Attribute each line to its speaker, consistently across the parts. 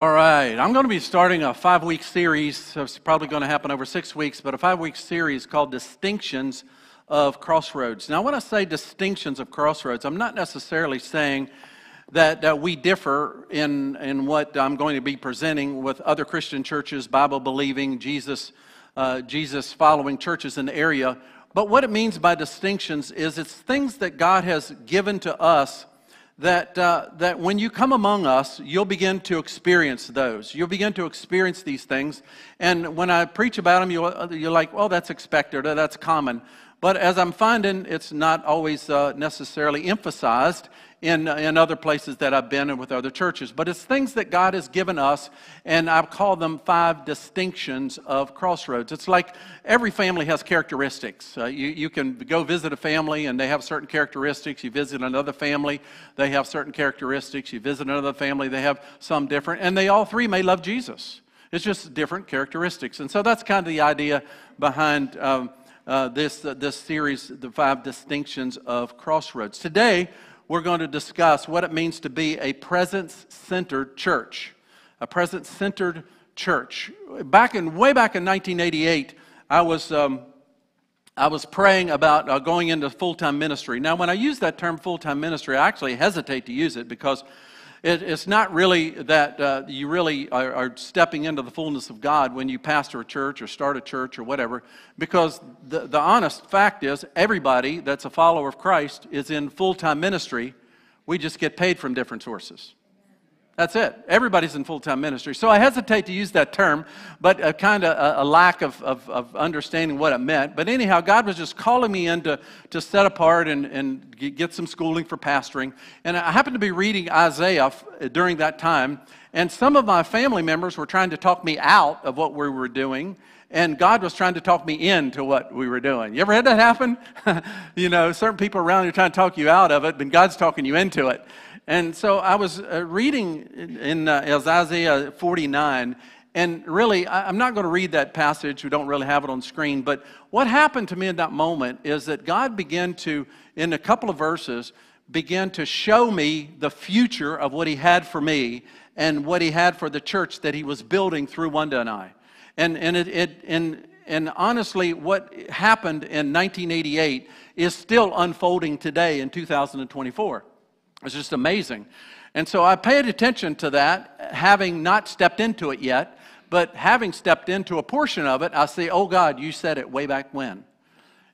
Speaker 1: All right, I'm going to be starting a five week series. So it's probably going to happen over six weeks, but a five week series called Distinctions of Crossroads. Now, when I say distinctions of crossroads, I'm not necessarily saying that uh, we differ in, in what I'm going to be presenting with other Christian churches, Bible believing, Jesus, uh, Jesus following churches in the area. But what it means by distinctions is it's things that God has given to us that, uh, that when you come among us, you'll begin to experience those. You'll begin to experience these things. And when I preach about them, you'll, you're like, well, that's expected or that's common. But as I'm finding, it's not always uh, necessarily emphasized in, in other places that I've been and with other churches. But it's things that God has given us, and I've called them five distinctions of crossroads. It's like every family has characteristics. Uh, you, you can go visit a family, and they have certain characteristics. You visit another family, they have certain characteristics. You visit another family, they have some different. And they all three may love Jesus. It's just different characteristics. And so that's kind of the idea behind. Um, uh, this, uh, this series, The Five Distinctions of Crossroads. Today, we're going to discuss what it means to be a presence centered church. A presence centered church. Back in, way back in 1988, I was. Um, I was praying about uh, going into full time ministry. Now, when I use that term full time ministry, I actually hesitate to use it because it, it's not really that uh, you really are, are, stepping into the fullness of God when you pastor a church or start a church or whatever, because the, the honest fact is everybody that's a follower of Christ is in full time ministry. We just get paid from different sources. That's it. Everybody's in full time ministry. So I hesitate to use that term, but a kind of a, lack of, of, of, understanding what it meant. But anyhow, God was just calling me in to, to set apart and, and get some schooling for pastoring. And I happened to be reading Isaiah during that time, and some of my family members were trying to talk me out of what we were doing. And God was trying to talk me into what we were doing. You ever had that happen? you know, certain people around you are trying to talk you out of it, but God's talking you into it. And so I was uh, reading in uh, Isaiah 49, and really, I'm not going to read that passage. We don't really have it on screen. But what happened to me in that moment is that God began to, in a couple of verses, begin to show me the future of what He had for me and what He had for the church that He was building through Wanda and I. And, and, it, it, and, and honestly, what happened in 1988 is still unfolding today in 2024. It's just amazing. And so I paid attention to that, having not stepped into it yet, but having stepped into a portion of it, I say, oh God, you said it way back when.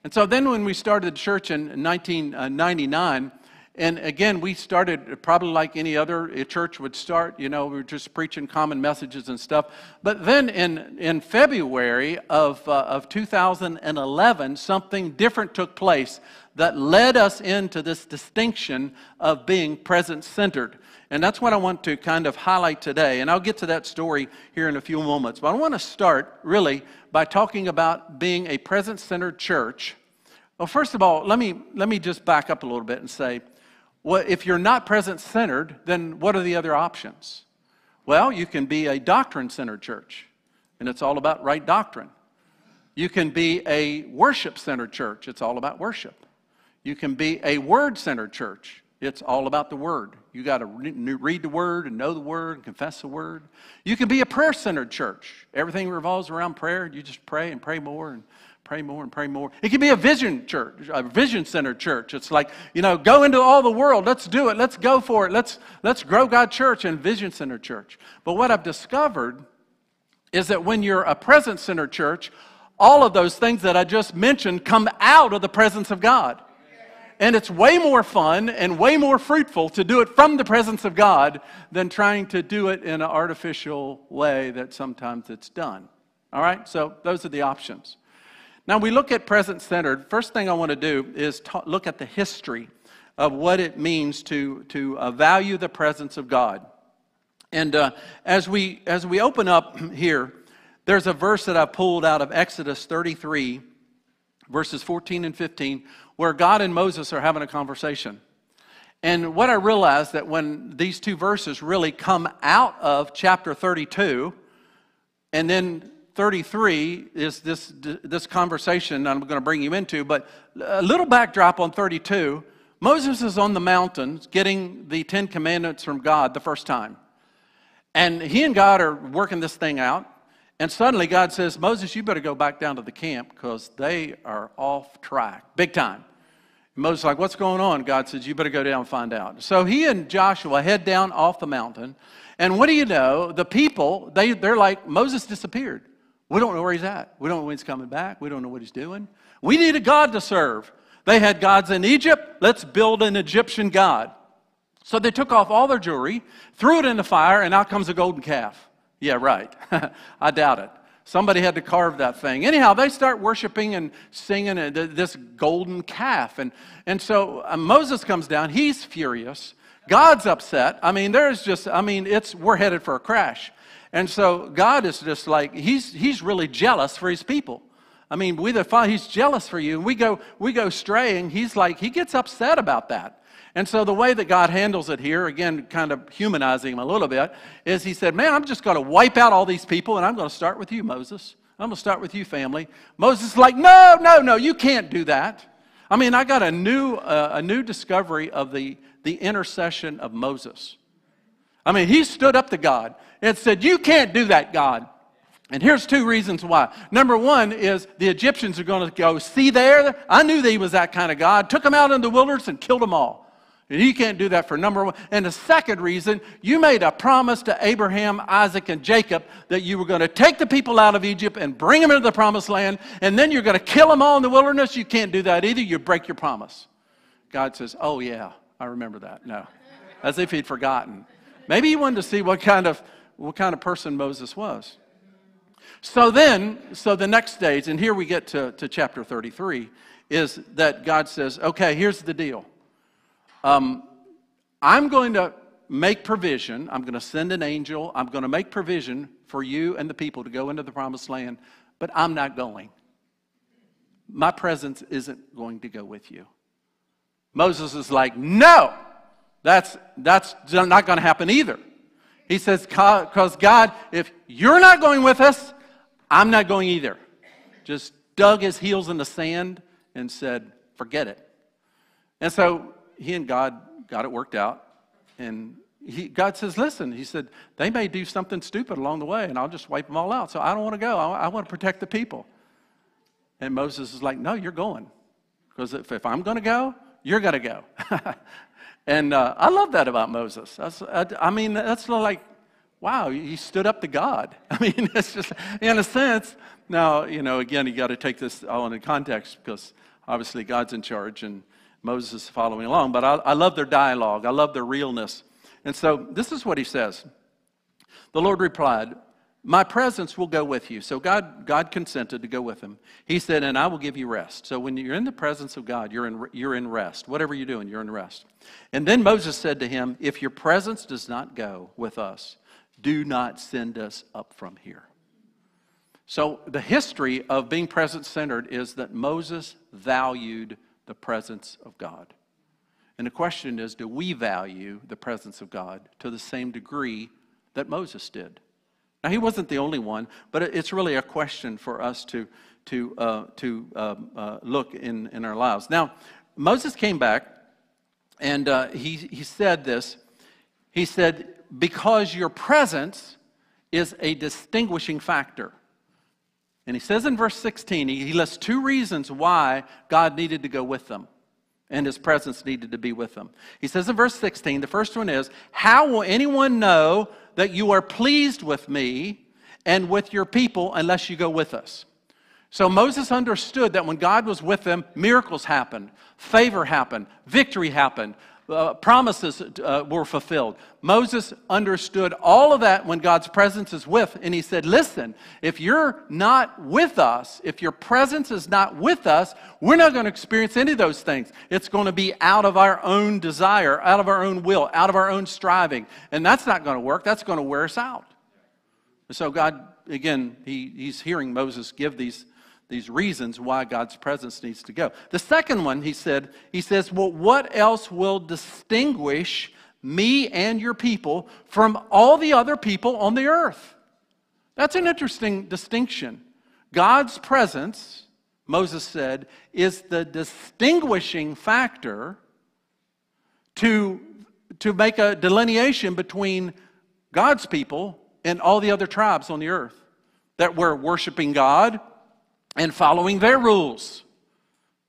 Speaker 1: And so then when we started the church in 1999, and again, we started probably like any other church would start, you know, we were just preaching common messages and stuff. But then in, in February of, uh, of 2011, something different took place that led us into this distinction of being present centered. And that's what I want to kind of highlight today. And I'll get to that story here in a few moments. But I want to start really by talking about being a present centered church. Well, first of all, let me, let me just back up a little bit and say, well, if you're not present centered, then what are the other options? Well, you can be a doctrine centered church, and it's all about right doctrine. You can be a worship centered church, it's all about worship. You can be a word centered church. It's all about the word. You got to read the word and know the word and confess the word. You can be a prayer centered church. Everything revolves around prayer. You just pray and pray more and pray more and pray more. It can be a vision church, a vision center church. It's like, you know, go into all the world. Let's do it. Let's go for it. Let's, let's grow God church and vision center church. But what I've discovered is that when you're a presence center church, all of those things that I just mentioned come out of the presence of God. And it's way more fun and way more fruitful to do it from the presence of God than trying to do it in an artificial way that sometimes it's done. All right? So those are the options. Now we look at present centered. First thing I want to do is ta- look at the history of what it means to, to uh, value the presence of God. And uh, as, we, as we open up here, there's a verse that I pulled out of Exodus 33, verses 14 and 15, where God and Moses are having a conversation. And what I realized that when these two verses really come out of chapter 32, and then 33 is this, this conversation I'm going to bring you into, but a little backdrop on 32. Moses is on the mountain getting the Ten Commandments from God the first time. And he and God are working this thing out. And suddenly God says, Moses, you better go back down to the camp because they are off track, big time. And Moses like, what's going on? God says, you better go down and find out. So he and Joshua head down off the mountain. And what do you know? The people, they, they're like, Moses disappeared. We don't know where he's at. We don't know when he's coming back. We don't know what he's doing. We need a God to serve. They had gods in Egypt. Let's build an Egyptian God. So they took off all their jewelry, threw it in the fire, and out comes a golden calf. Yeah, right. I doubt it. Somebody had to carve that thing. Anyhow, they start worshiping and singing this golden calf. And, and so uh, Moses comes down. He's furious. God's upset. I mean, there's just, I mean, it's, we're headed for a crash. And so God is just like, he's, he's really jealous for his people. I mean, we the father, he's jealous for you. And we go, we go straying. He's like, he gets upset about that. And so the way that God handles it here, again, kind of humanizing him a little bit, is he said, Man, I'm just going to wipe out all these people and I'm going to start with you, Moses. I'm going to start with you, family. Moses is like, No, no, no, you can't do that. I mean, I got a new, uh, a new discovery of the, the intercession of Moses. I mean, he stood up to God and said, You can't do that, God. And here's two reasons why. Number one is the Egyptians are going to go, See there? I knew that he was that kind of God. Took them out in the wilderness and killed them all. And he can't do that for number one. And the second reason, you made a promise to Abraham, Isaac, and Jacob that you were going to take the people out of Egypt and bring them into the promised land, and then you're going to kill them all in the wilderness. You can't do that either. You break your promise. God says, Oh, yeah, I remember that. No. As if he'd forgotten. Maybe he wanted to see what kind of, what kind of person Moses was. So then, so the next stage, and here we get to, to chapter 33, is that God says, Okay, here's the deal. Um, I'm going to make provision. I'm going to send an angel. I'm going to make provision for you and the people to go into the promised land, but I'm not going. My presence isn't going to go with you. Moses is like, no, that's, that's not going to happen either. He says, because God, if you're not going with us, I'm not going either. Just dug his heels in the sand and said, forget it. And so he and God got it worked out. And he, God says, listen, he said, they may do something stupid along the way, and I'll just wipe them all out. So I don't want to go. I, I want to protect the people. And Moses is like, no, you're going. Because if, if I'm going to go, you're going to go. and uh, I love that about Moses. I, I mean, that's like, wow, he stood up to God. I mean, it's just, in a sense, now, you know, again, you got to take this all in context because obviously God's in charge and Moses is following along. But I, I love their dialogue, I love their realness. And so this is what he says The Lord replied, my presence will go with you. So God, God consented to go with him. He said, and I will give you rest. So when you're in the presence of God, you're in, you're in rest. Whatever you're doing, you're in rest. And then Moses said to him, If your presence does not go with us, do not send us up from here. So the history of being presence centered is that Moses valued the presence of God. And the question is do we value the presence of God to the same degree that Moses did? Now, he wasn't the only one, but it's really a question for us to, to, uh, to uh, uh, look in, in our lives. Now, Moses came back and uh, he, he said this. He said, Because your presence is a distinguishing factor. And he says in verse 16, he, lists two reasons why God needed to go with them and his presence needed to be with them. He says in verse 16, the first one is, How will anyone know that you are pleased with me and with your people unless you go with us? So Moses understood that when God was with them, miracles happened, favor happened, victory happened, uh, promises uh, were fulfilled. Moses understood all of that when God's presence is with, and he said, Listen, if you're not with us, if your presence is not with us, we're not going to experience any of those things. It's going to be out of our own desire, out of our own will, out of our own striving. And that's not going to work. That's going to wear us out. So, God, again, he, he's hearing Moses give these these reasons why God's presence needs to go. The second one, he said, he says, Well, what else will distinguish me and your people from all the other people on the earth? That's an interesting distinction. God's presence, Moses said, is the distinguishing factor to, to make a delineation between God's people and all the other tribes on the earth that were worshiping God and following their rules.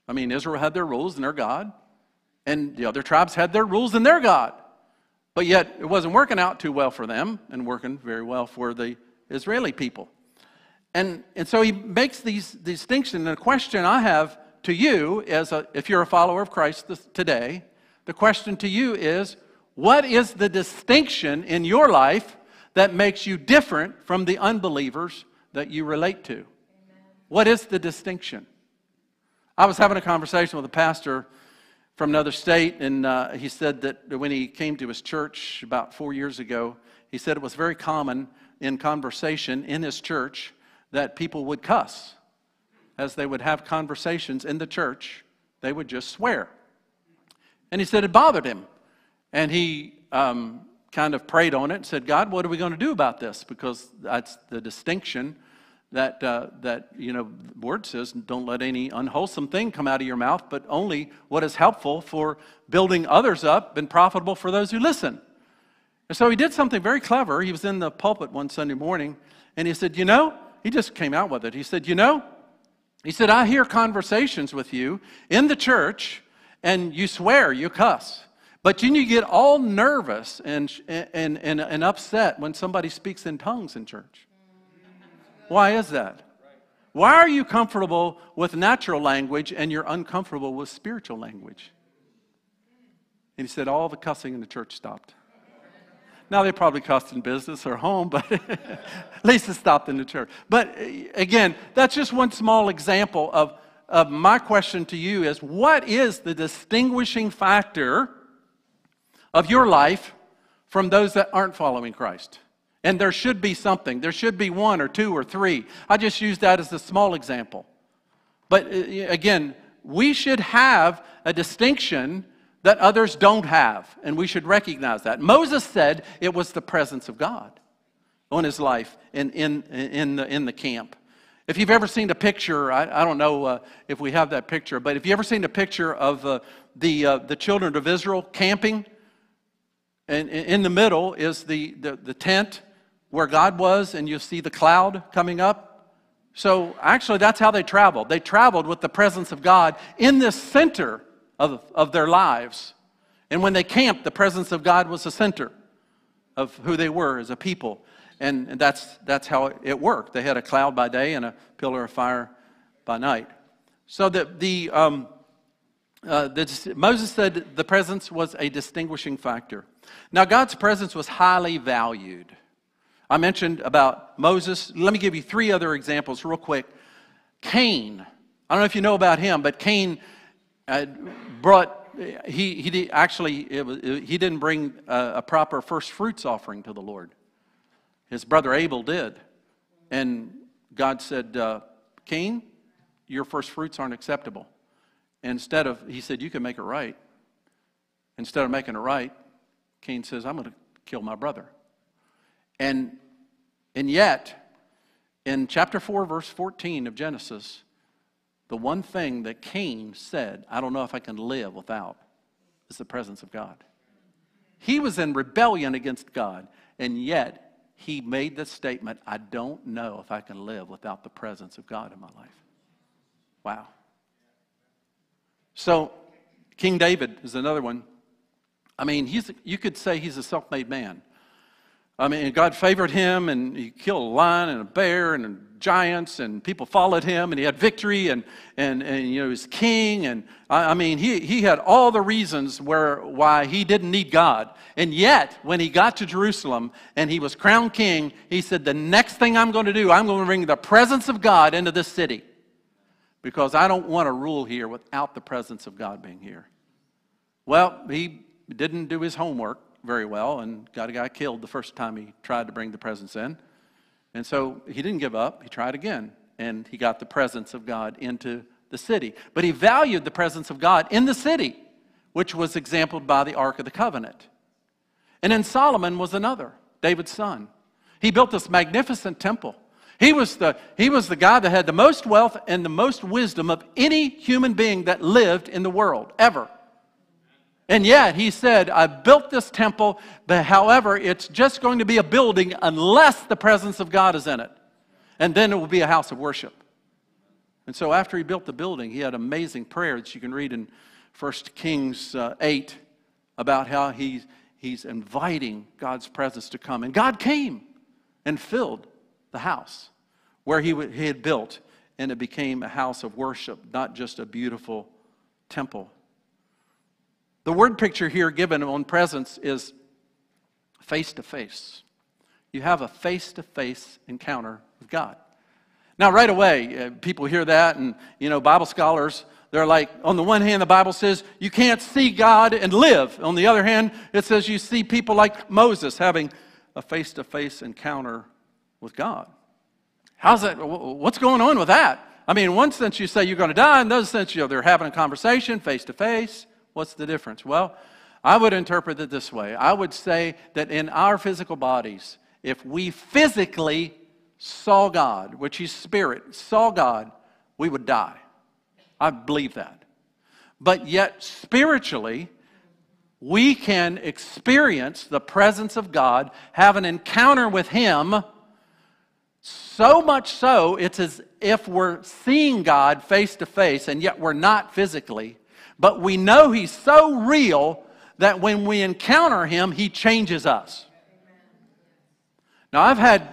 Speaker 1: I mean, Israel had their rules and their God, and the other tribes had their rules and their God. But yet, it wasn't working out too well for them and working very well for the Israeli people. And, and so he makes these distinctions. And the question I have to you, a, if you're a follower of Christ this, today, the question to you is what is the distinction in your life that makes you different from the unbelievers that you relate to? What is the distinction? I was having a conversation with a pastor from another state, and uh, he said that when he came to his church about four years ago, he said it was very common in conversation in his church that people would cuss. As they would have conversations in the church, they would just swear. And he said it bothered him. And he um, kind of prayed on it and said, God, what are we going to do about this? Because that's the distinction that, uh, that you know, the word says, don't let any unwholesome thing come out of your mouth, but only what is helpful for building others up and profitable for those who listen. And so he did something very clever. He was in the pulpit one Sunday morning, and he said, You know, he just came out with it. He said, You know, he said, I hear conversations with you in the church, and you swear, you cuss. But then you get all nervous and, and, and, and upset when somebody speaks in tongues in church. Why is that? Why are you comfortable with natural language and you're uncomfortable with spiritual language? And he said, All the cussing in the church stopped. Now they probably cussed in business or home, but at least it stopped in the church. But uh, again, that's just one small example of, of my question to you is what is the distinguishing factor of your life from those that aren't following Christ? And there should be something. There should be one or two or three. I just use that as a small example. But uh, again, we should have a distinction that others don't have, and we should recognize that. Moses said it was the presence of God on his life in, in, in, the, in the camp. If you've ever seen a picture, I, I don't know uh, if we have that picture, but if you've ever seen a picture of uh, the, uh, the children of Israel camping, and in the middle is the, the, the tent, where God was and you see the cloud coming up. So actually, that's how they traveled. They traveled with the presence of God in the center of, of their lives. And when they camped, the presence of God was the center of who they were as a people. And, and that's, that's how it worked. They had a cloud by day and a pillar of fire by night. So the, the, um, uh, the, Moses said the presence was a distinguishing factor. Now, God's presence was highly valued. I mentioned about Moses. Let me give you three other examples real quick. Cain. I don't know if you know about him, but Cain uh, brought, he, he actually, was, he didn't bring a, a, proper first fruits offering to the Lord. His brother Abel did. And God said, uh, Cain, your first fruits aren't acceptable. Instead of, he said, you can make it right. Instead of making it right, Cain says, I'm going to kill my brother. And, and yet, in chapter 4, verse 14 of Genesis, the one thing that Cain said, I don't know if I can live without, is the presence of God. He was in rebellion against God, and yet he made the statement, I don't know if I can live without the presence of God in my life. Wow. So, King David is another one. I mean, he's, you could say he's a self made man. I mean, God favored him, and he killed a lion and a bear and giants, and people followed him, and he had victory, and, and, and you know, he was king. And I, I mean, he, he had all the reasons where, why he didn't need God. And yet, when he got to Jerusalem and he was crowned king, he said, The next thing I'm going to do, I'm going to bring the presence of God into this city because I don't want to rule here without the presence of God being here. Well, he didn't do his homework very well and got a guy killed the first time he tried to bring the presence in. And so he didn't give up. He tried again. And he got the presence of God into the city. But he valued the presence of God in the city, which was exampled by the Ark of the Covenant. And then Solomon was another, David's son. He built this magnificent temple. He was, the, he was the guy that had the most wealth and the most wisdom of any human being that lived in the world, ever. And yet he said, I built this temple, but however, it's just going to be a building unless the presence of God is in it. And then it will be a house of worship. And so after he built the building, he had amazing prayer that you can read in 1 Kings uh, 8 about how he's, he's inviting God's presence to come. And God came and filled the house where he, he had built, and it became a house of worship, not just a beautiful temple. The word picture here given on presence is face to face. You have a face to face encounter with God. Now, right away, uh, people hear that, and, you know, Bible scholars, they're like, on the one hand, the Bible says you can't see God and live. On the other hand, it says you see people like Moses having a face to face encounter with God. How's that? What's going on with that? I mean, in one sense, you say you're going to die, in another sense, you know, they're having a conversation face to face. What's the difference? Well, I would interpret it this way I would say that in our physical bodies, if we physically saw God, which He's spirit, saw God, we would die. I believe that. But yet, spiritually, we can experience the presence of God, have an encounter with Him, so much so it's as if we're seeing God face to face, and yet we're not physically. But we know He's so real that when we encounter Him, He changes us. Now, I've had,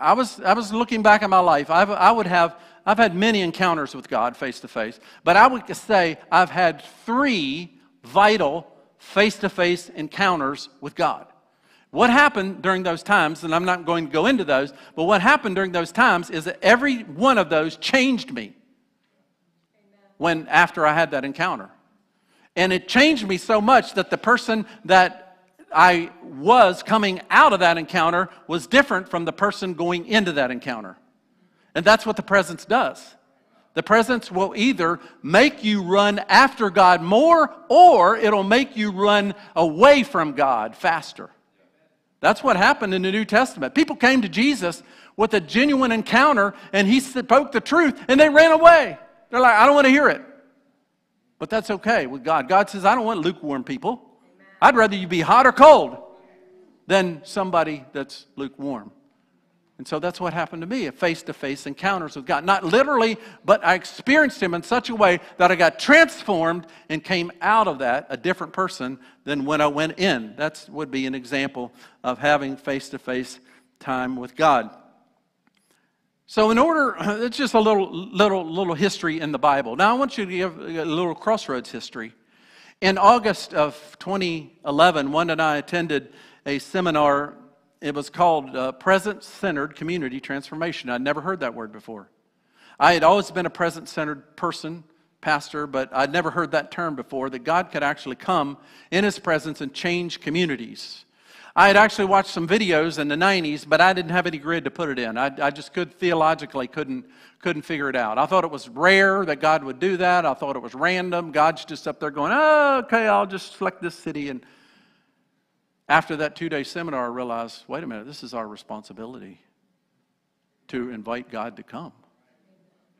Speaker 1: I was, I was looking back at my life, I've, I would have, I've had many encounters with God face to face, but I would say I've had three vital face to face encounters with God. What happened during those times, and I'm not going to go into those, but what happened during those times is that every one of those changed me when after I had that encounter. And it changed me so much that the person that I was coming out of that encounter was different from the person going into that encounter. And that's what the presence does. The presence will either make you run after God more or it'll make you run away from God faster. That's what happened in the New Testament. People came to Jesus with a genuine encounter and he spoke the truth and they ran away. They're like, I don't want to hear it. But that's okay with God. God says, I don't want lukewarm people. I'd rather you be hot or cold than somebody that's lukewarm. And so that's what happened to me face to face encounters with God. Not literally, but I experienced Him in such a way that I got transformed and came out of that a different person than when I went in. That would be an example of having face to face time with God. So, in order, it's just a little, little, little history in the Bible. Now, I want you to give a little crossroads history. In August of 2011, Wanda and I attended a seminar it was called uh, Present Centered Community Transformation. I'd never heard that word before. I had always been a present centered person, pastor, but I'd never heard that term before that God could actually come in His presence and change communities. I had actually watched some videos in the 90s, but I didn't have any grid to put it in. I, I just could theologically couldn't, couldn't figure it out. I thought it was rare that God would do that. I thought it was random. God's just up there going, oh, okay, I'll just select this city and after that two day seminar, I realized wait a minute, this is our responsibility to invite God to come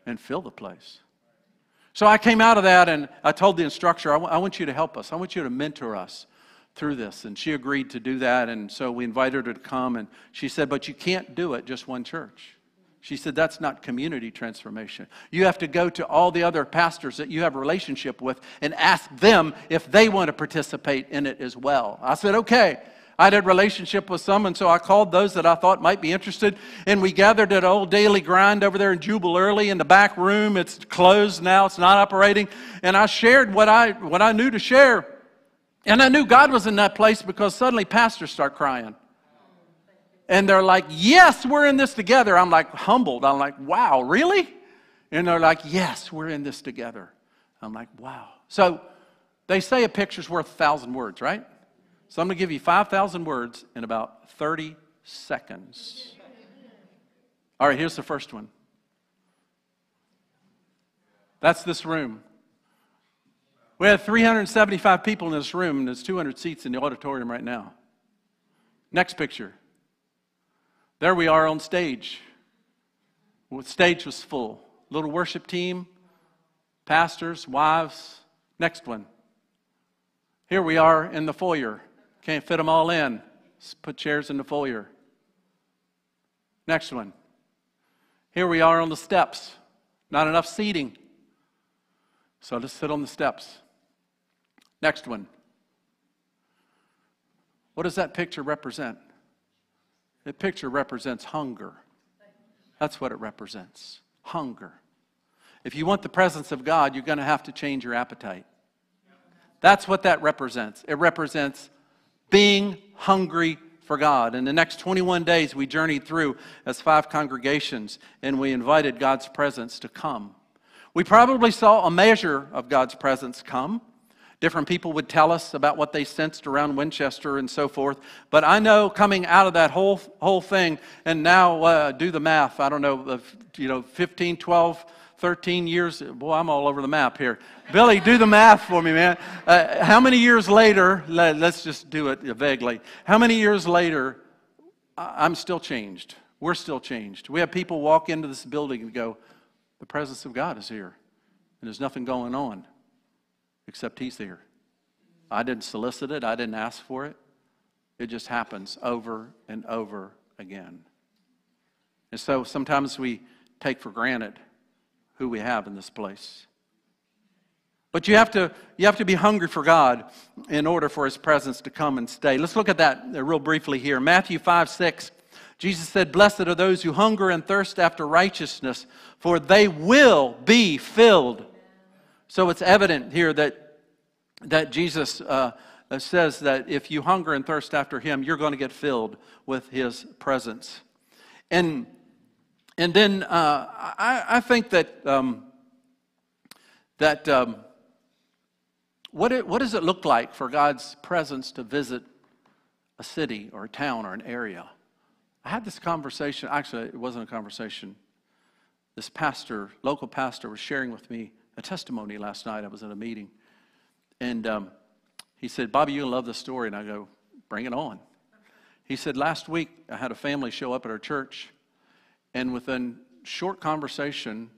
Speaker 1: and fill the place. So I came out of that and I told the instructor, I, w- I want you to help us. I want you to mentor us through this. And she agreed to do that. And so we invited her to come. And she said, But you can't do it just one church. She said, That's not community transformation. You have to go to all the other pastors that you have a relationship with and ask them if they want to participate in it as well. I said, Okay. I had a relationship with some, and so I called those that I thought might be interested. And we gathered at Old Daily Grind over there in Jubal Early in the back room. It's closed now, it's not operating. And I shared what I, what I knew to share. And I knew God was in that place because suddenly pastors start crying. And they're like, Yes, we're in this together. I'm like, humbled. I'm like, Wow, really? And they're like, Yes, we're in this together. I'm like, Wow. So they say a picture's worth a thousand words, right? So I'm going to give you 5,000 words in about 30 seconds. All right, here's the first one. That's this room. We have 375 people in this room, and there's 200 seats in the auditorium right now. Next picture. There we are on stage. Stage was full. Little worship team, pastors, wives. Next one. Here we are in the foyer. Can't fit them all in. Let's put chairs in the foyer. Next one. Here we are on the steps. Not enough seating. So let's sit on the steps. Next one. What does that picture represent? The picture represents hunger. That's what it represents hunger. If you want the presence of God, you're going to have to change your appetite. That's what that represents. It represents being hungry for God. In the next 21 days, we journeyed through as five congregations and we invited God's presence to come. We probably saw a measure of God's presence come. Different people would tell us about what they sensed around Winchester and so forth. But I know coming out of that whole, whole thing, and now uh, do the math, I don't know, you know, 15, 12, 13 years. Boy, I'm all over the map here. Billy, do the math for me, man. Uh, how many years later, let, us just do it vaguely. How many years later, I'm still changed? We're still changed. We have people walk into this building and go, the presence of God is here, and there's nothing going on except He's there. I didn't solicit it, I didn't ask for it. It just happens over and over again. And so sometimes we take for granted who we have in this place. But you have to, you have to be hungry for God in order for His presence to come and stay. Let's look at that real briefly here. Matthew 5 6. Jesus said, Blessed are those who hunger and thirst after righteousness, for they will be filled. So it's evident here that, that Jesus uh, says that if you hunger and thirst after Him, you're going to get filled with His presence. And, and then uh, I, I, think that, um, that um, what, it, what does it look like for God's presence to visit a city or a town or an area? I had this conversation, actually, it wasn't a conversation. This pastor, local pastor, was sharing with me a testimony last night. I was at a meeting. And um, he said, Bobby, you'll love this story. And I go, bring it on. He said, last week I had a family show up at our church, and within short conversation,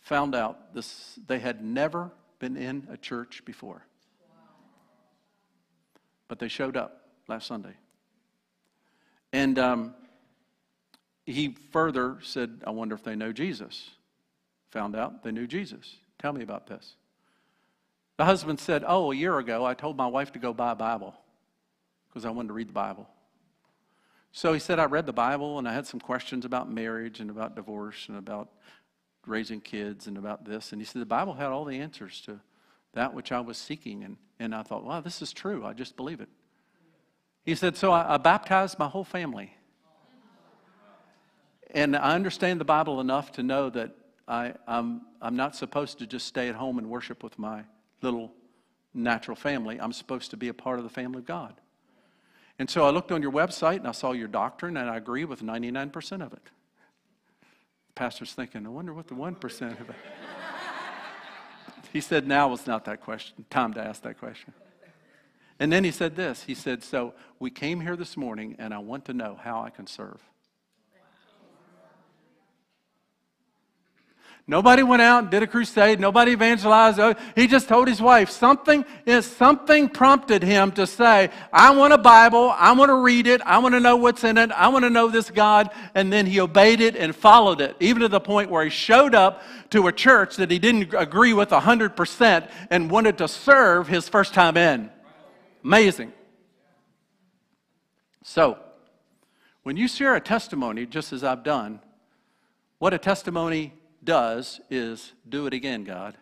Speaker 1: found out this, they had never been in a church before. But they showed up last Sunday. And um, he further said, I wonder if they know Jesus. Found out they knew Jesus. Tell me about this. The husband said, Oh, a year ago, I told my wife to go buy a Bible because I wanted to read the Bible. So he said, I read the Bible and I had some questions about marriage and about divorce and about raising kids and about this. And he said, The Bible had all the answers to that which I was seeking. And, and I thought, Wow, this is true. I just believe it. He said, So I, I baptized my whole family. And I understand the Bible enough to know that I, I'm, I'm not supposed to just stay at home and worship with my little natural family. I'm supposed to be a part of the family of God. And so I looked on your website and I saw your doctrine, and I agree with 99% of it. The pastor's thinking, I wonder what the 1% of it. he said, now was not that question, time to ask that question. And then he said this He said, So we came here this morning, and I want to know how I can serve. Nobody went out and did a crusade. Nobody evangelized. Oh, he just told his wife something something prompted him to say, I want a Bible. I want to read it. I want to know what's in it. I want to know this God. And then he obeyed it and followed it, even to the point where he showed up to a church that he didn't agree with 100% and wanted to serve his first time in. Amazing. So, when you share a testimony, just as I've done, what a testimony does is do it again, God.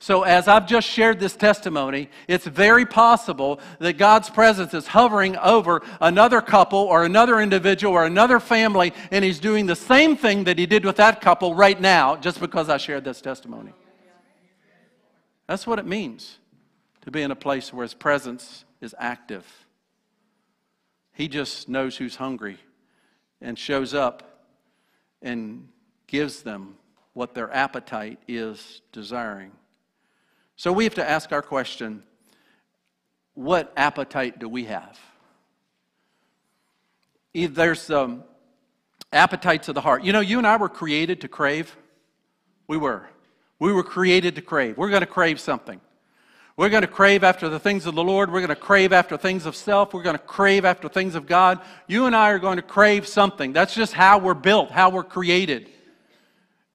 Speaker 1: So, as I've just shared this testimony, it's very possible that God's presence is hovering over another couple or another individual or another family, and He's doing the same thing that He did with that couple right now just because I shared this testimony. That's what it means to be in a place where His presence is active. He just knows who's hungry and shows up and gives them what their appetite is desiring. So we have to ask our question what appetite do we have? There's um, appetites of the heart. You know, you and I were created to crave. We were. We were created to crave. We're going to crave something. We're going to crave after the things of the Lord. We're going to crave after things of self. We're going to crave after things of God. You and I are going to crave something. That's just how we're built, how we're created.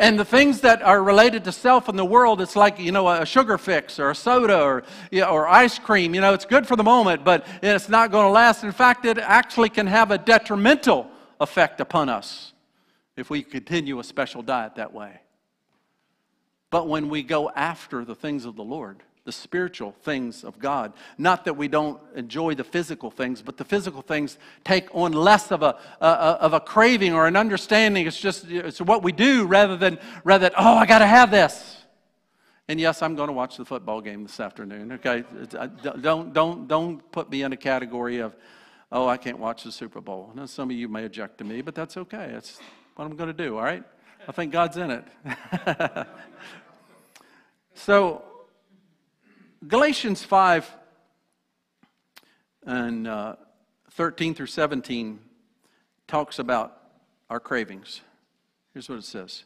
Speaker 1: And the things that are related to self in the world, it's like, you know, a sugar fix or a soda or, you know, or ice cream. You know, it's good for the moment, but it's not going to last. In fact, it actually can have a detrimental effect upon us if we continue a special diet that way. But when we go after the things of the Lord, the spiritual things of God. Not that we don't enjoy the physical things, but the physical things take on less of a, uh, of a craving or an understanding. It's just it's what we do rather than, rather than oh, I got to have this. And yes, I'm going to watch the football game this afternoon. Okay, don't, don't, don't put me in a category of, oh, I can't watch the Super Bowl. Now, some of you may object to me, but that's okay. That's what I'm going to do, all right? I think God's in it. so, Galatians 5 and uh, 13 through 17 talks about our cravings. Here's what it says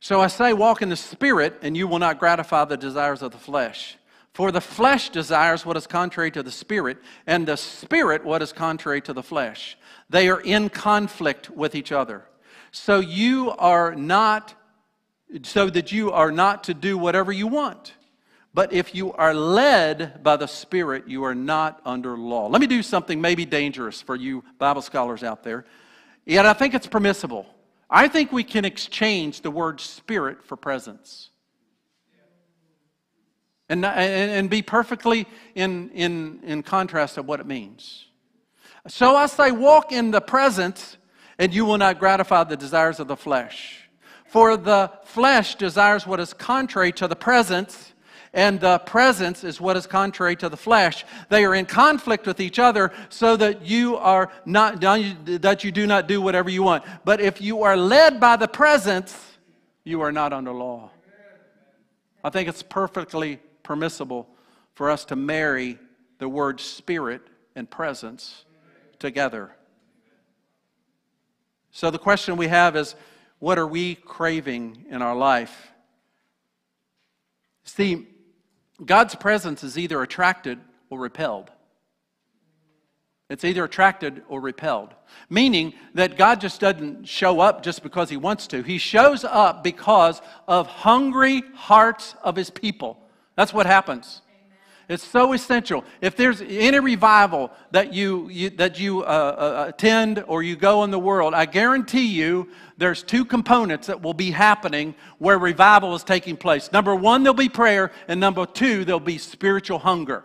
Speaker 1: So I say, walk in the Spirit, and you will not gratify the desires of the flesh. For the flesh desires what is contrary to the Spirit, and the Spirit what is contrary to the flesh. They are in conflict with each other. So you are not, so that you are not to do whatever you want. But if you are led by the Spirit, you are not under law. Let me do something maybe dangerous for you Bible scholars out there. Yet I think it's permissible. I think we can exchange the word spirit for presence. And, and, and be perfectly in, in, in contrast of what it means. So I say, walk in the presence, and you will not gratify the desires of the flesh. For the flesh desires what is contrary to the presence and the presence is what is contrary to the flesh. They are in conflict with each other so that you are not that you do not do whatever you want. But if you are led by the presence, you are not under law. I think it's perfectly permissible for us to marry the word spirit and presence together. So the question we have is what are we craving in our life? See, God's presence is either attracted or repelled. It's either attracted or repelled, meaning that God just doesn't show up just because He wants to. He shows up because of hungry hearts of His people. That's what happens. It's so essential. If there's any revival that you, you that you uh, uh, attend or you go in the world, I guarantee you there's two components that will be happening where revival is taking place. Number one, there'll be prayer, and number two, there'll be spiritual hunger.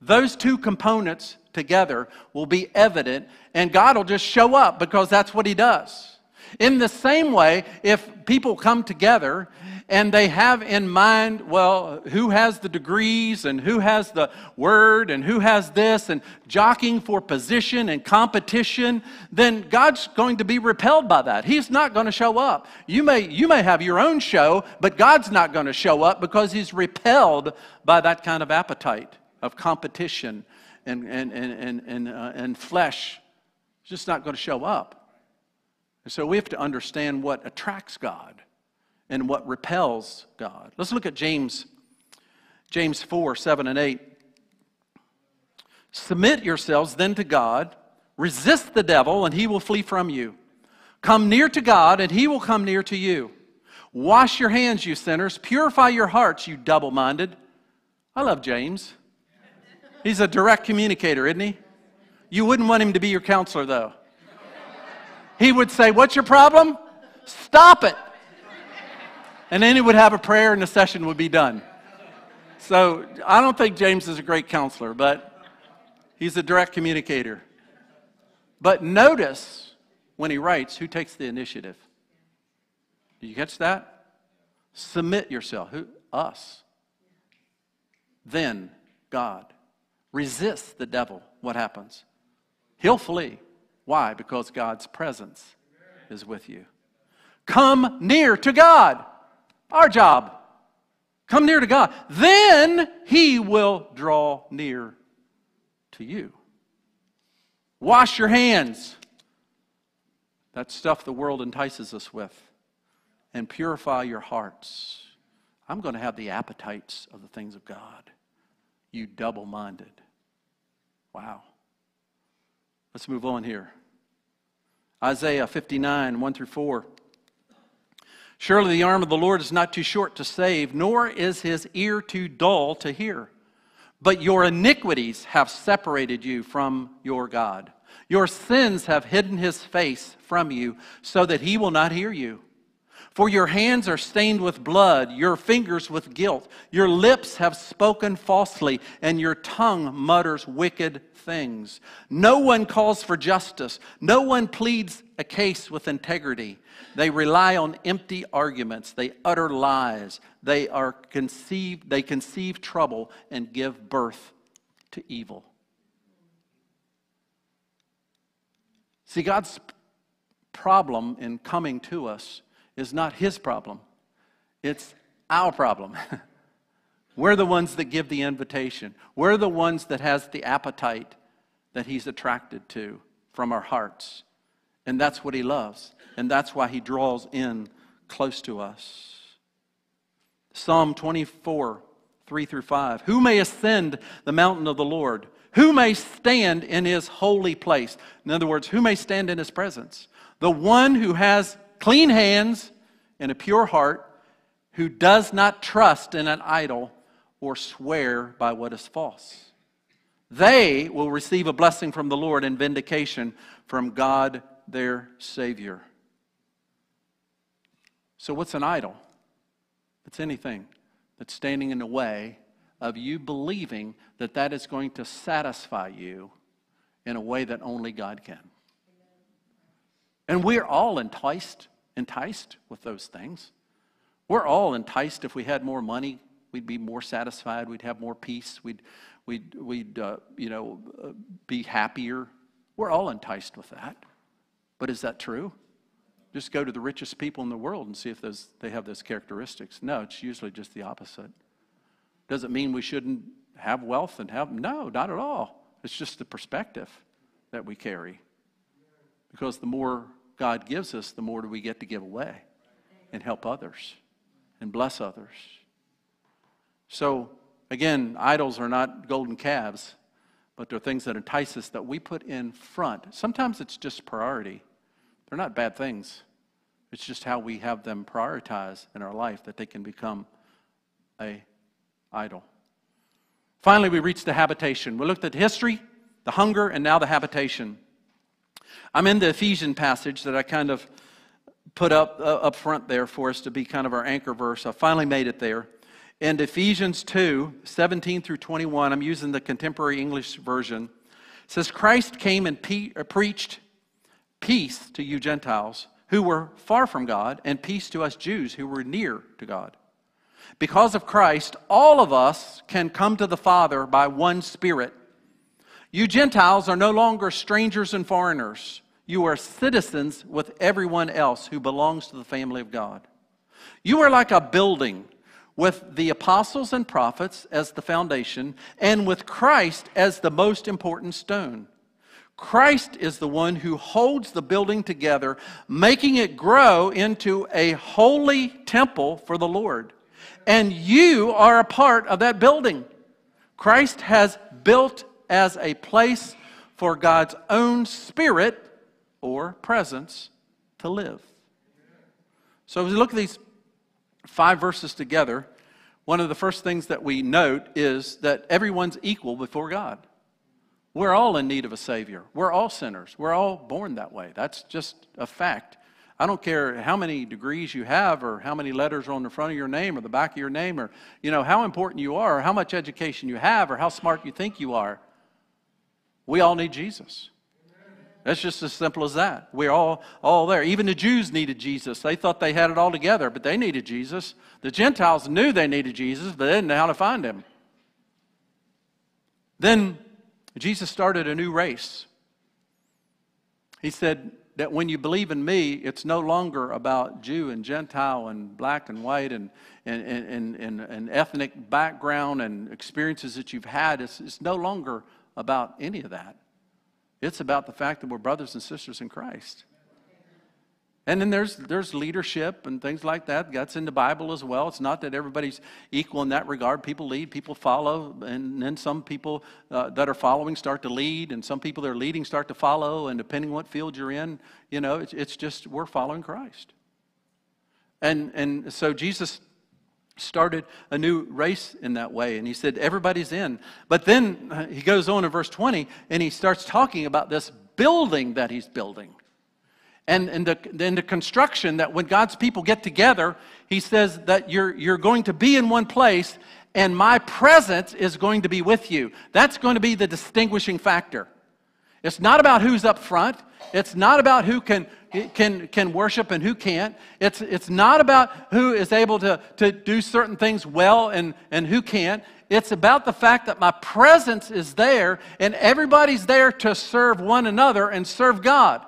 Speaker 1: Those two components together will be evident, and God will just show up because that's what He does. In the same way, if people come together and they have in mind, well, who has the degrees and who has the word and who has this and jockeying for position and competition, then God's going to be repelled by that. He's not going to show up. You may, you may have your own show, but God's not going to show up because he's repelled by that kind of appetite of competition and, and, and, and, and, uh, and flesh. It's just not going to show up. And so we have to understand what attracts God and what repels God. Let's look at James, James 4, 7 and 8. Submit yourselves then to God, resist the devil, and he will flee from you. Come near to God, and he will come near to you. Wash your hands, you sinners. Purify your hearts, you double minded. I love James. He's a direct communicator, isn't he? You wouldn't want him to be your counselor, though. He would say, What's your problem? Stop it. And then he would have a prayer and the session would be done. So I don't think James is a great counselor, but he's a direct communicator. But notice when he writes who takes the initiative. Do you catch that? Submit yourself. Who? Us. Then God. Resist the devil. What happens? He'll flee. Why? Because God's presence is with you. Come near to God. Our job. Come near to God. Then He will draw near to you. Wash your hands. That stuff the world entices us with. And purify your hearts. I'm going to have the appetites of the things of God. You double minded. Wow. Let's move on here. Isaiah 59, 1 through 4. Surely the arm of the Lord is not too short to save, nor is his ear too dull to hear. But your iniquities have separated you from your God. Your sins have hidden his face from you so that he will not hear you. For your hands are stained with blood, your fingers with guilt. Your lips have spoken falsely, and your tongue mutters wicked things. No one calls for justice, no one pleads a case with integrity. They rely on empty arguments, they utter lies, they are conceived, they conceive trouble and give birth to evil. See, God's problem in coming to us is not his problem, it's our problem. We're the ones that give the invitation. We're the ones that has the appetite that he's attracted to from our hearts. And that's what he loves. And that's why he draws in close to us. Psalm 24, 3 through 5. Who may ascend the mountain of the Lord? Who may stand in his holy place? In other words, who may stand in his presence? The one who has clean hands and a pure heart, who does not trust in an idol or swear by what is false. They will receive a blessing from the Lord and vindication from God their Savior. So, what's an idol? It's anything that's standing in the way of you believing that that is going to satisfy you in a way that only God can. And we're all enticed, enticed with those things. We're all enticed if we had more money, we'd be more satisfied, we'd have more peace, we'd, we'd, we'd uh, you know, uh, be happier. We're all enticed with that. But is that true? Just go to the richest people in the world and see if those, they have those characteristics. No, it's usually just the opposite. Does it mean we shouldn't have wealth and have? No, not at all. It's just the perspective that we carry. Because the more God gives us, the more do we get to give away and help others and bless others. So, again, idols are not golden calves, but they're things that entice us that we put in front. Sometimes it's just priority. They're not bad things. It's just how we have them prioritized in our life that they can become a idol. Finally, we reach the habitation. We looked at history, the hunger, and now the habitation. I'm in the Ephesian passage that I kind of put up uh, up front there for us to be kind of our anchor verse. I finally made it there. In Ephesians 2, 17 through 21, I'm using the contemporary English version. Says, Christ came and pe- uh, preached peace to you Gentiles who were far from God, and peace to us Jews who were near to God. Because of Christ, all of us can come to the Father by one Spirit. You Gentiles are no longer strangers and foreigners. You are citizens with everyone else who belongs to the family of God. You are like a building with the apostles and prophets as the foundation, and with Christ as the most important stone. Christ is the one who holds the building together, making it grow into a holy temple for the Lord and you are a part of that building. Christ has built as a place for God's own spirit or presence to live. So, as we look at these five verses together, one of the first things that we note is that everyone's equal before God. We're all in need of a Savior. We're all sinners. We're all born that way. That's just a fact. I don't care how many degrees you have or how many letters are on the front of your name or the back of your name or you know how important you are or how much education you have or how smart you think you are. We all need Jesus. That's just as simple as that. We're all, all there. Even the Jews needed Jesus. They thought they had it all together, but they needed Jesus. The Gentiles knew they needed Jesus, but they didn't know how to find him. Then Jesus started a new race. He said, that when you believe in me, it's no longer about Jew and Gentile and black and white and, and, and, and, and ethnic background and experiences that you've had. It's, it's no longer about any of that. It's about the fact that we're brothers and sisters in Christ. And then there's, there's leadership and things like that. That's in the Bible as well. It's not that everybody's equal in that regard. People lead, people follow, and then some people uh, that are following start to lead, and some people that are leading start to follow, and depending what field you're in, you know, it's, it's just we're following Christ. And, and so Jesus started a new race in that way, and he said, everybody's in. But then uh, he goes on in verse 20, and he starts talking about this building that he's building. And in the, the construction, that when God's people get together, he says that you're, you're going to be in one place and my presence is going to be with you. That's going to be the distinguishing factor. It's not about who's up front. It's not about who can, can, can worship and who can't. It's, it's not about who is able to, to do certain things well and, and who can't. It's about the fact that my presence is there and everybody's there to serve one another and serve God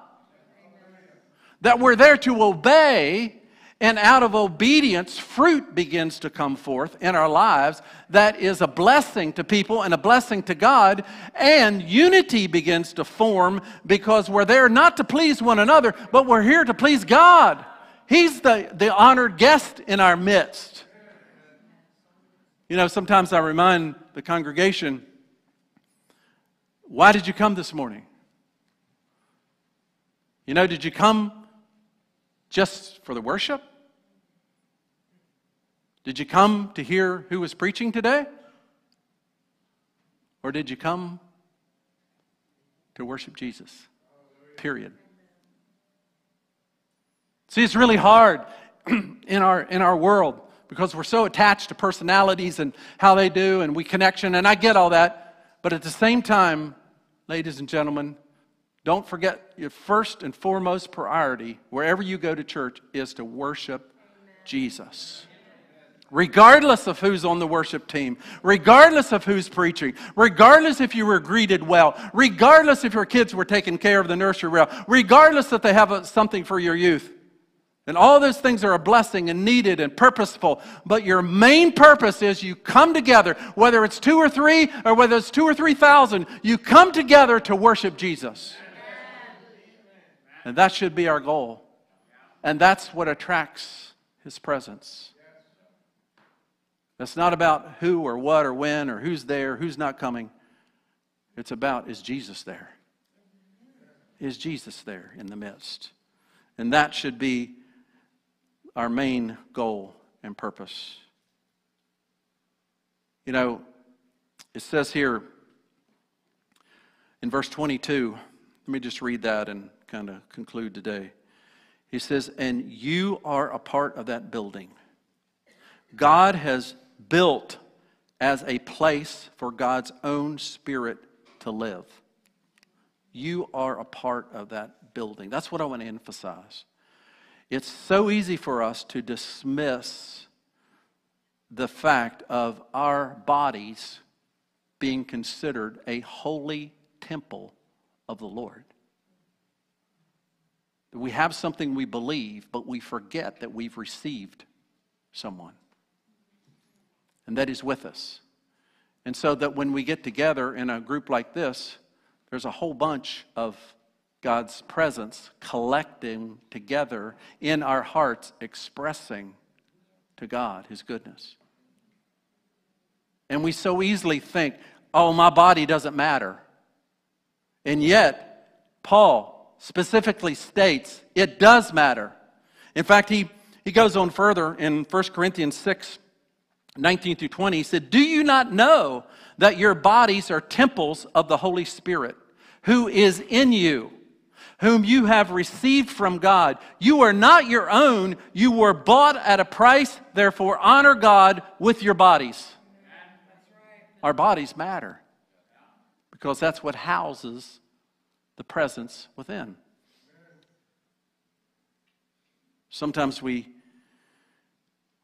Speaker 1: that we're there to obey, and out of obedience, fruit begins to come forth in our lives that is a blessing to people and a blessing to God, and unity begins to form because we're there not to please one another, but we're here to please God. He's the, the honored guest in our midst. You know, sometimes I remind the congregation, why did you come this morning? You know, did you come just for the worship? Did you come to hear who was preaching today? Or did you come to worship Jesus? Period. See, it's really hard in our, in our world because we're so attached to personalities and how they do and we connection, and I get all that. But at the same time, ladies and gentlemen, don't forget your first and foremost priority, wherever you go to church, is to worship Amen. Jesus. Regardless of who's on the worship team, regardless of who's preaching, regardless if you were greeted well, regardless if your kids were taken care of the nursery well, regardless that they have a, something for your youth. And all those things are a blessing and needed and purposeful. But your main purpose is you come together, whether it's two or three or whether it's two or three thousand, you come together to worship Jesus. And that should be our goal. And that's what attracts his presence. It's not about who or what or when or who's there, who's not coming. It's about is Jesus there? Is Jesus there in the midst? And that should be our main goal and purpose. You know, it says here in verse 22, let me just read that and kind of conclude today. He says, And you are a part of that building. God has built as a place for God's own spirit to live. You are a part of that building. That's what I want to emphasize. It's so easy for us to dismiss the fact of our bodies being considered a holy temple of the Lord. We have something we believe, but we forget that we've received someone. And that is with us. And so that when we get together in a group like this, there's a whole bunch of God's presence collecting together in our hearts, expressing to God His goodness. And we so easily think, oh, my body doesn't matter. And yet, Paul specifically states it does matter. In fact, he, he goes on further in 1 Corinthians 6 19 through 20. He said, Do you not know that your bodies are temples of the Holy Spirit, who is in you? Whom you have received from God. You are not your own, you were bought at a price, therefore, honor God with your bodies. Our bodies matter because that's what houses the presence within. Sometimes we,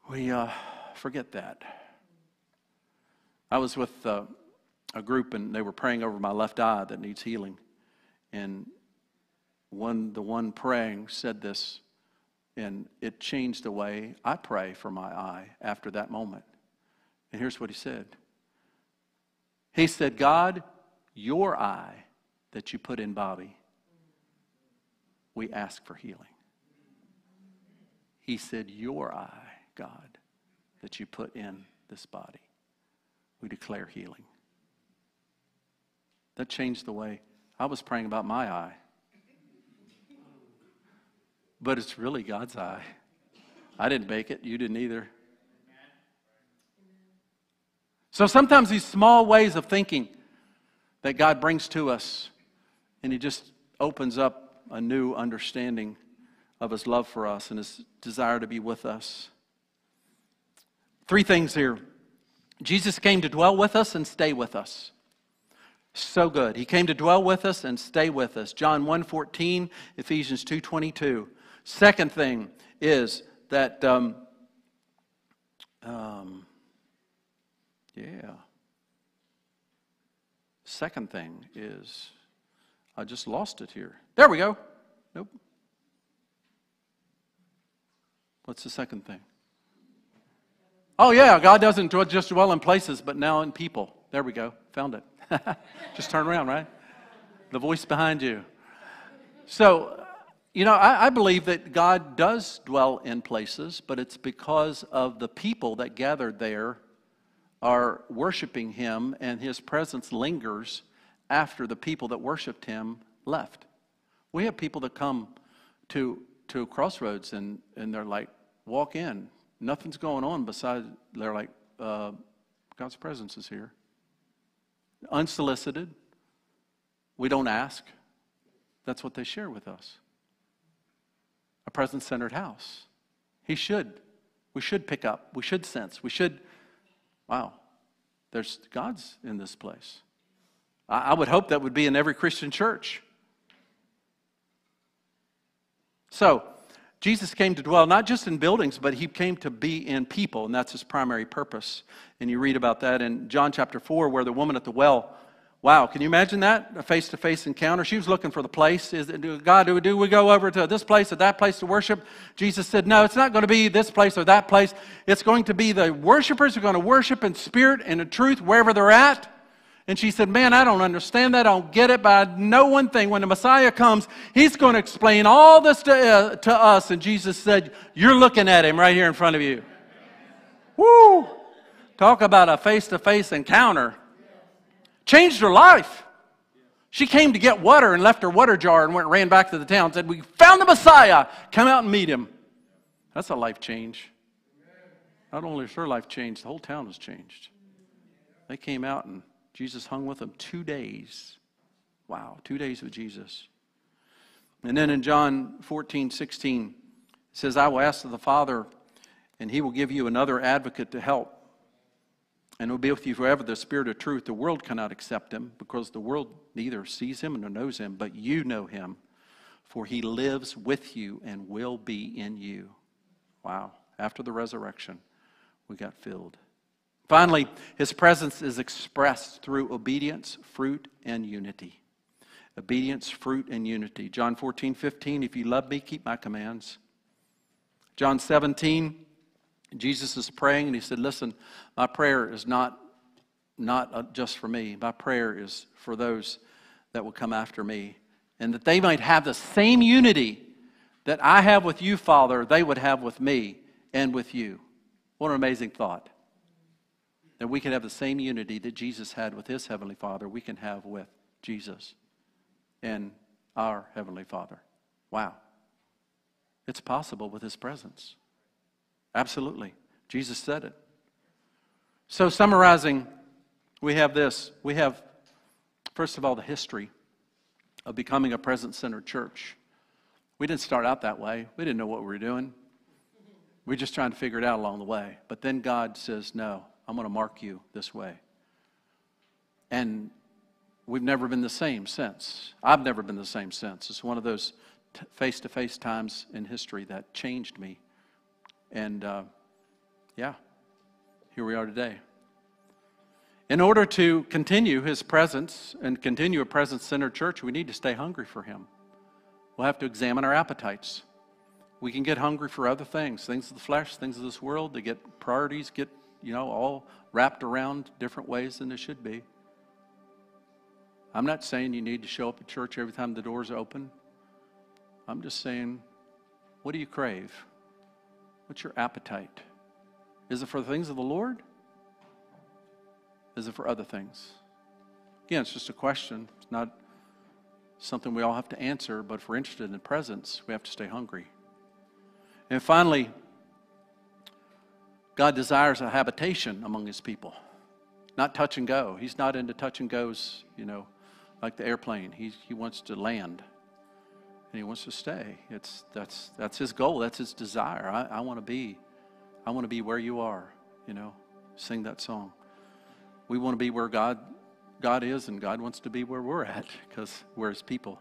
Speaker 1: we uh, forget that. I was with uh, a group and they were praying over my left eye that needs healing. And one, the one praying said this, and it changed the way I pray for my eye after that moment. And here's what he said He said, God, your eye that you put in Bobby, we ask for healing. He said, Your eye, God, that you put in this body. We declare healing. That changed the way I was praying about my eye. But it's really God's eye. I didn't make it, you didn't either. So sometimes these small ways of thinking that God brings to us, and He just opens up a new understanding of His love for us and His desire to be with us. Three things here Jesus came to dwell with us and stay with us. So good. He came to dwell with us and stay with us. John 1:14, Ephesians 2:22. Second thing is that um, um, yeah. Second thing is, I just lost it here. There we go. Nope. What's the second thing? Oh, yeah, God doesn't just dwell in places, but now in people. There we go. Found it. just turn around, right? The voice behind you. So, you know, I, I, believe that God does dwell in places, but it's because of the people that gathered there are worshiping him, and his presence lingers after the people that worshiped him left. We have people that come to, to crossroads and, and they're like, walk in. Nothing's going on besides, they're like, uh, God's presence is here. Unsolicited. We don't ask. That's what they share with us. A presence centered house. He should. We should pick up. We should sense. We should Wow, there's God's in this place. I, would hope that would be in every Christian church. So, Jesus came to dwell not just in buildings, but he came to be in people, and that's his primary purpose. And you read about that in John chapter 4, where the woman at the well Wow, can you imagine that? A face to face encounter. She was looking for the place. Is it, God, do, do we go over to this place or that place to worship? Jesus said, No, it's not going to be this place or that place. It's going to be the worshipers who are going to worship in spirit and in truth wherever they're at. And she said, Man, I don't understand that. I don't get it, but I know one thing. When the Messiah comes, he's going to explain all this to, uh, to us. And Jesus said, You're looking at him right here in front of you. Woo! Talk about a face to face encounter. Changed her life. She came to get water and left her water jar and went ran back to the town and said, We found the Messiah. Come out and meet him. That's a life change. Not only is her life changed, the whole town was changed. They came out and Jesus hung with them two days. Wow, two days with Jesus. And then in John 14, 16, it says, I will ask of the Father, and he will give you another advocate to help and will be with you forever, the Spirit of truth. The world cannot accept him because the world neither sees him nor knows him, but you know him, for he lives with you and will be in you. Wow. After the resurrection, we got filled. Finally, his presence is expressed through obedience, fruit, and unity. Obedience, fruit, and unity. John 14, 15, if you love me, keep my commands. John 17, Jesus is praying and he said, Listen, my prayer is not, not uh, just for me. My prayer is for those that will come after me. And that they might have the same unity that I have with you, Father, they would have with me and with you. What an amazing thought. That we can have the same unity that Jesus had with his Heavenly Father, we can have with Jesus and our Heavenly Father. Wow. It's possible with his presence. Absolutely. Jesus said it. So, summarizing, we have this. We have, first of all, the history of becoming a presence centered church. We didn't start out that way, we didn't know what we were doing. We are just trying to figure it out along the way. But then God says, No, I'm going to mark you this way. And we've never been the same since. I've never been the same since. It's one of those face to face times in history that changed me. And uh, yeah, here we are today. In order to continue his presence and continue a presence centered church, we need to stay hungry for him. We'll have to examine our appetites. We can get hungry for other things, things of the flesh, things of this world. They get priorities, get, you know, all wrapped around different ways than they should be. I'm not saying you need to show up at church every time the doors open. I'm just saying, what do you crave? What's your appetite? Is it for the things of the Lord? Is it for other things? Again, it's just a question. It's not something we all have to answer, but if we're interested in the presence, we have to stay hungry. And finally, God desires a habitation among his people, not touch and go. He's not into touch and goes, you know, like the airplane. He, he wants to land and he wants to stay. It's, that's, that's his goal, that's his desire. I, I want to be, I want to be where you are, you know, sing that song. We want to be where God, God is, and God wants to be where we're at because we're his people.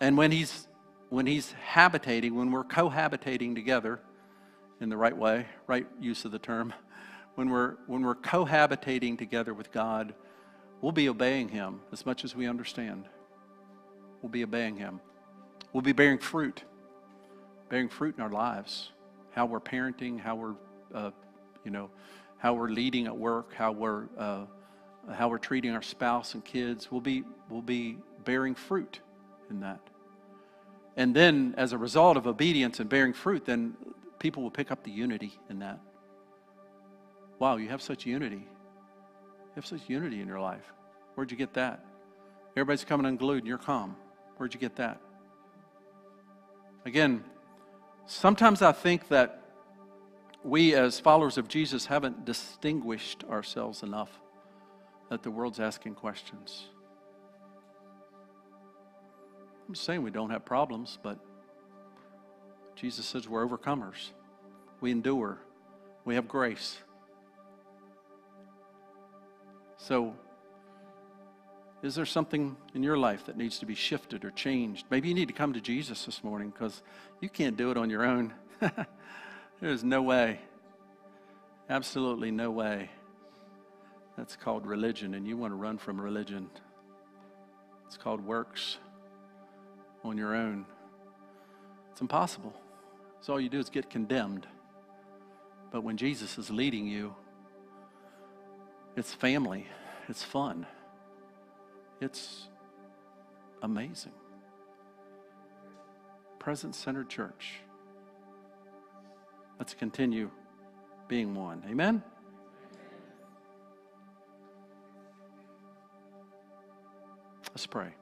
Speaker 1: And when he's, when he's habitating, when we're cohabitating together in the right way, right use of the term, when we're, when we're cohabitating together with God, we'll be obeying him as much as we understand we'll be obeying Him. We'll be bearing fruit, bearing fruit in our lives, how we're parenting, how we're, uh, you know, how we're leading at work, how we're, uh, how we're treating our spouse and kids. We'll be, we'll be bearing fruit in that. And then, as a result of obedience and bearing fruit, then people will pick up the unity in that. Wow, you have such unity. You have such unity in your life. Where'd you get that? Everybody's coming unglued and you're calm. Where'd you get that? Again, sometimes I think that we as followers of Jesus haven't distinguished ourselves enough that the world's asking questions. I'm saying we don't have problems, but Jesus says we're overcomers. We endure. We have grace. So is there something in your life that needs to be shifted or changed? Maybe you need to come to Jesus this morning because you can't do it on your own. There's no way. Absolutely no way. That's called religion, and you want to run from religion. It's called works on your own. It's impossible. So all you do is get condemned. But when Jesus is leading you, it's family, it's fun. It's amazing. Present centered church. Let's continue being one. Amen? Let's pray.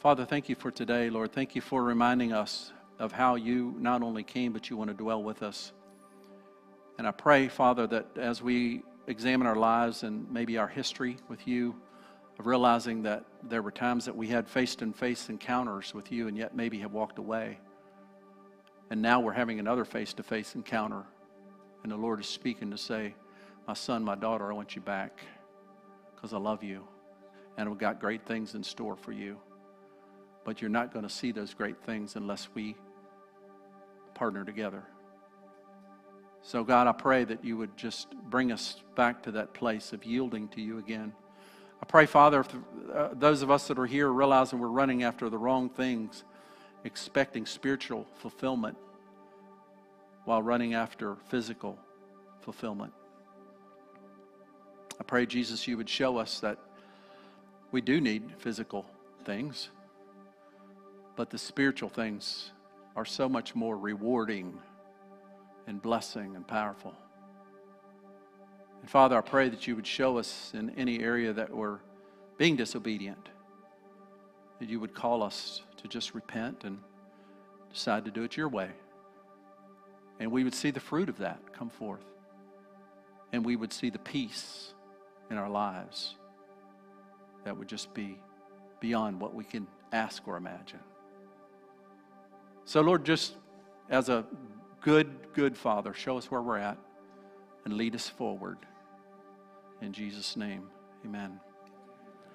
Speaker 1: Father, thank you for today, Lord. Thank you for reminding us of how you not only came, but you want to dwell with us. And I pray, Father, that as we examine our lives and maybe our history with you, of realizing that there were times that we had face to face encounters with you and yet maybe have walked away. And now we're having another face to face encounter. And the Lord is speaking to say, My son, my daughter, I want you back because I love you. And we've got great things in store for you. But you're not going to see those great things unless we partner together. So, God, I pray that you would just bring us back to that place of yielding to you again. I pray, Father, if uh, those of us that are here realizing we're running after the wrong things, expecting spiritual fulfillment while running after physical fulfillment. I pray, Jesus, you would show us that we do need physical things, but the spiritual things are so much more rewarding and blessing and powerful. And Father, I pray that you would show us in any area that we're being disobedient, that you would call us to just repent and decide to do it your way. And we would see the fruit of that come forth. And we would see the peace in our lives that would just be beyond what we can ask or imagine. So, Lord, just as a good, good Father, show us where we're at and lead us forward. In Jesus' name, amen.